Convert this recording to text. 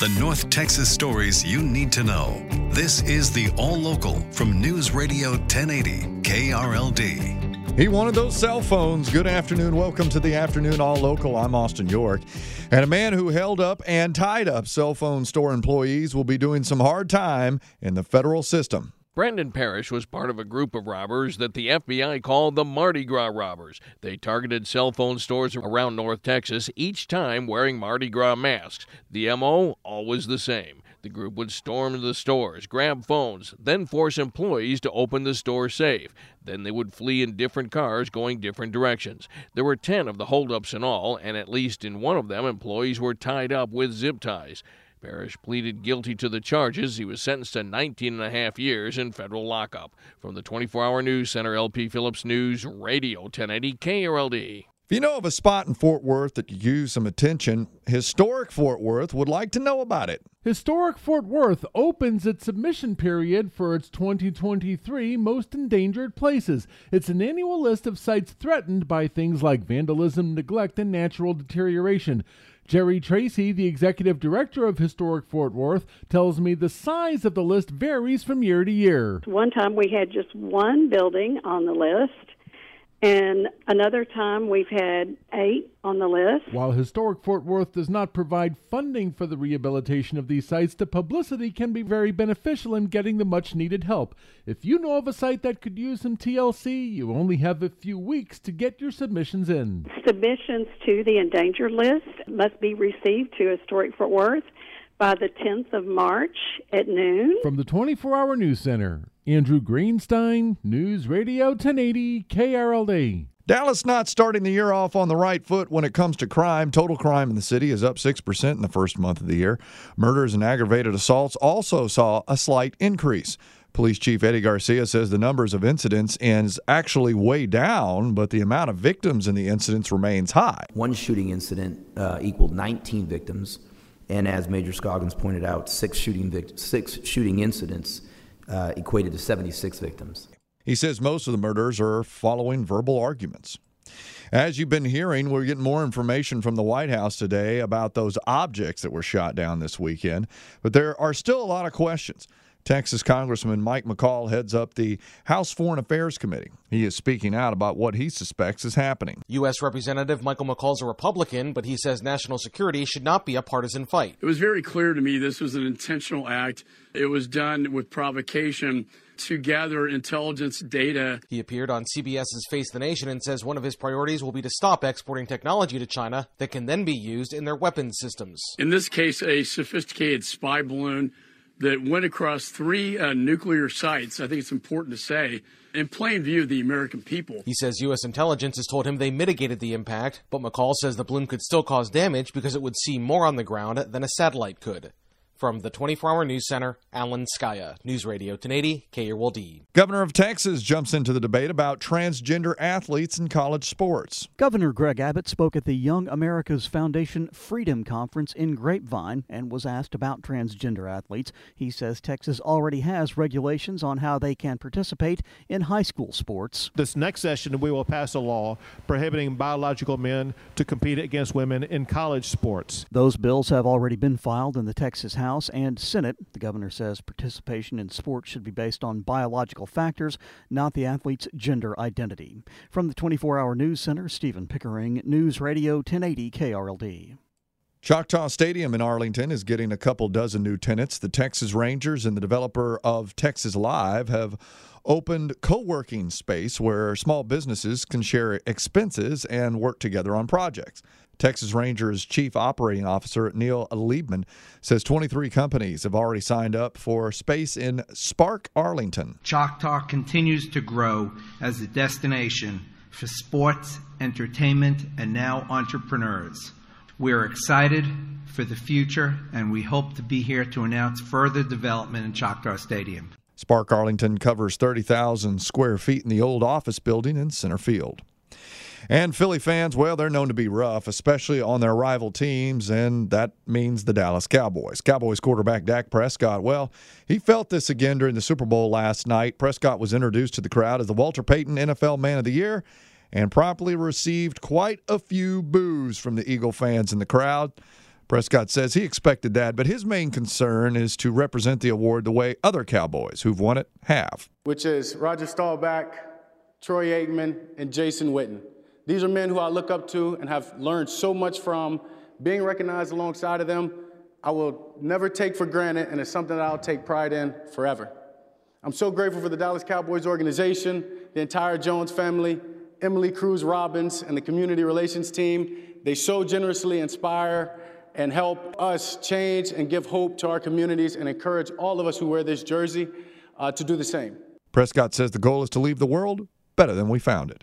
The North Texas stories you need to know. This is the All Local from News Radio 1080 KRLD. He wanted those cell phones. Good afternoon. Welcome to the afternoon All Local. I'm Austin York. And a man who held up and tied up cell phone store employees will be doing some hard time in the federal system. Brandon Parrish was part of a group of robbers that the FBI called the Mardi Gras robbers. They targeted cell phone stores around North Texas, each time wearing Mardi Gras masks. The MO, always the same. The group would storm the stores, grab phones, then force employees to open the store safe. Then they would flee in different cars going different directions. There were 10 of the holdups in all, and at least in one of them, employees were tied up with zip ties. Parrish pleaded guilty to the charges. He was sentenced to 19 and a half years in federal lockup. From the 24 Hour News Center, LP Phillips News, Radio 1080 KRLD. If you know of a spot in Fort Worth that could use some attention, Historic Fort Worth would like to know about it. Historic Fort Worth opens its submission period for its 2023 Most Endangered Places. It's an annual list of sites threatened by things like vandalism, neglect, and natural deterioration. Jerre Tracy, the executive director of Historic Fort Worth, tells me the size of the list varies from year to year. One time we had just one building on the list. And another time we've had eight on the list. While Historic Fort Worth does not provide funding for the rehabilitation of these sites, the publicity can be very beneficial in getting the much needed help. If you know of a site that could use some TLC, you only have a few weeks to get your submissions in. Submissions to the endangered list must be received to Historic Fort Worth by the 10th of March at noon. From the 24 Hour News Center, Andrew Greenstein, News Radio 1080 KRLD. Dallas not starting the year off on the right foot when it comes to crime. Total crime in the city is up 6% in the first month of the year. Murders and aggravated assaults also saw a slight increase. Police Chief Eddie Garcia says the numbers of incidents is actually way down, but the amount of victims in the incidents remains high. One shooting incident uh, equaled 19 victims, and as Major Scoggins pointed out, six shooting vic- six shooting incidents uh, equated to 76 victims. He says most of the murders are following verbal arguments. As you've been hearing, we're getting more information from the White House today about those objects that were shot down this weekend, but there are still a lot of questions. Texas Congressman Mike McCaul heads up the House Foreign Affairs Committee. He is speaking out about what he suspects is happening. U.S. Representative Michael McCaul is a Republican, but he says national security should not be a partisan fight. It was very clear to me this was an intentional act. It was done with provocation to gather intelligence data. He appeared on CBS's Face the Nation and says one of his priorities will be to stop exporting technology to China that can then be used in their weapons systems. In this case, a sophisticated spy balloon that went across three uh, nuclear sites. I think it's important to say in plain view of the American people. He says U.S. intelligence has told him they mitigated the impact, but McCaul says the balloon could still cause damage because it would see more on the ground than a satellite could. From the 24 Hour News Center, Alan Scaia, News Radio 1080, KRLD. Governor of Texas jumps into the debate about transgender athletes in college sports. Governor Greg Abbott spoke at the Young America's Foundation Freedom Conference in Grapevine and was asked about transgender athletes. He says Texas already has regulations on how they can participate in high school sports. This next session, we will pass a law prohibiting biological men to compete against women in college sports. Those bills have already been filed in the Texas House and Senate. The governor says participation in sports should be based on biological factors, not the athlete's gender identity. From the 24 Hour News Center, Stephen Pickering, News Radio 1080 KRLD. Choctaw Stadium in Arlington is getting a couple dozen new tenants. The Texas Rangers and the developer of Texas Live have opened co working space where small businesses can share expenses and work together on projects. Texas Rangers Chief Operating Officer Neil Leibman says 23 companies have already signed up for space in Spark, Arlington. Choctaw continues to grow as a destination for sports, entertainment, and now entrepreneurs. We're excited for the future, and we hope to be here to announce further development in Choctaw Stadium. Spark Arlington covers 30,000 square feet in the old office building in center field. And Philly fans, well, they're known to be rough, especially on their rival teams, and that means the Dallas Cowboys. Cowboys quarterback Dak Prescott, well, he felt this again during the Super Bowl last night. Prescott was introduced to the crowd as the Walter Payton NFL Man of the Year and promptly received quite a few boos from the Eagle fans in the crowd. Prescott says he expected that, but his main concern is to represent the award the way other Cowboys who've won it have. Which is Roger Staubach, Troy Aikman, and Jason Witten. These are men who I look up to and have learned so much from. Being recognized alongside of them, I will never take for granted, and it's something that I'll take pride in forever. I'm so grateful for the Dallas Cowboys organization, the entire Jones family, Emily Cruz Robbins, and the community relations team. They so generously inspire and help us change and give hope to our communities and encourage all of us who wear this jersey uh, to do the same. Prescott says the goal is to leave the world better than we found it.